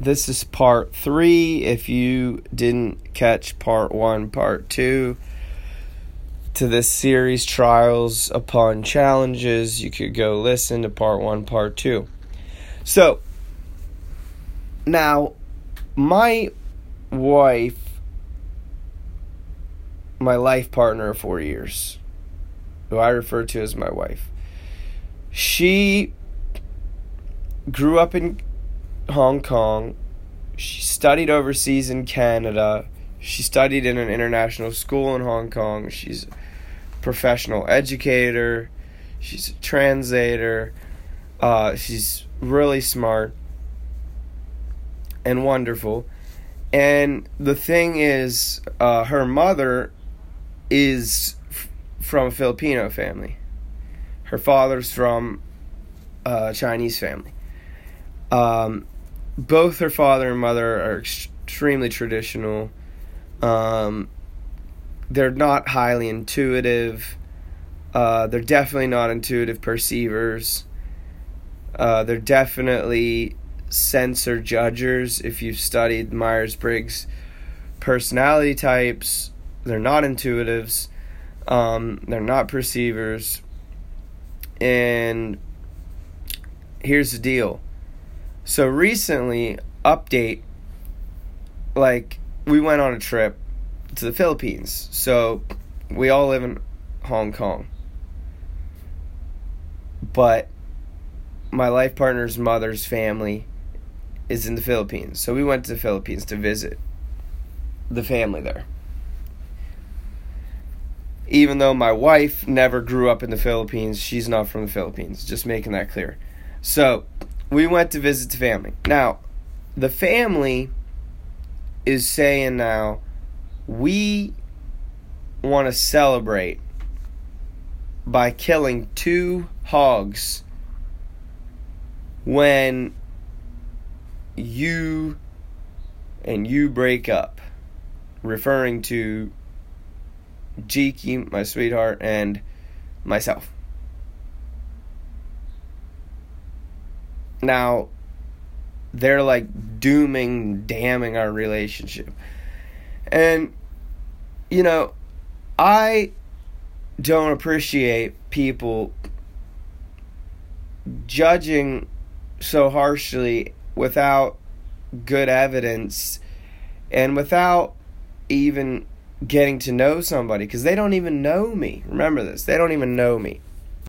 this is part three. If you didn't catch part one, part two to this series, Trials Upon Challenges, you could go listen to part one, part two. So, now, my wife, my life partner of four years, who I refer to as my wife, she grew up in Hong Kong. She studied overseas in Canada. She studied in an international school in Hong Kong. She's a professional educator. She's a translator. Uh, she's really smart and wonderful. And the thing is, uh, her mother is f- from a Filipino family. Her father's from a Chinese family. Um, both her father and mother are extremely traditional. Um, they're not highly intuitive. Uh, they're definitely not intuitive perceivers. Uh, they're definitely sensor judgers. If you've studied Myers Briggs personality types, they're not intuitives. Um, they're not perceivers. And here's the deal so recently, update, like we went on a trip to the Philippines. So we all live in Hong Kong. But my life partner's mother's family is in the Philippines. So we went to the Philippines to visit the family there. Even though my wife never grew up in the Philippines, she's not from the Philippines. Just making that clear. So we went to visit the family. Now, the family is saying now, we want to celebrate by killing two hogs when you and you break up, referring to Jiki, my sweetheart, and myself. Now, they're like dooming, damning our relationship. And, you know, I don't appreciate people judging so harshly without good evidence and without even getting to know somebody because they don't even know me. Remember this, they don't even know me.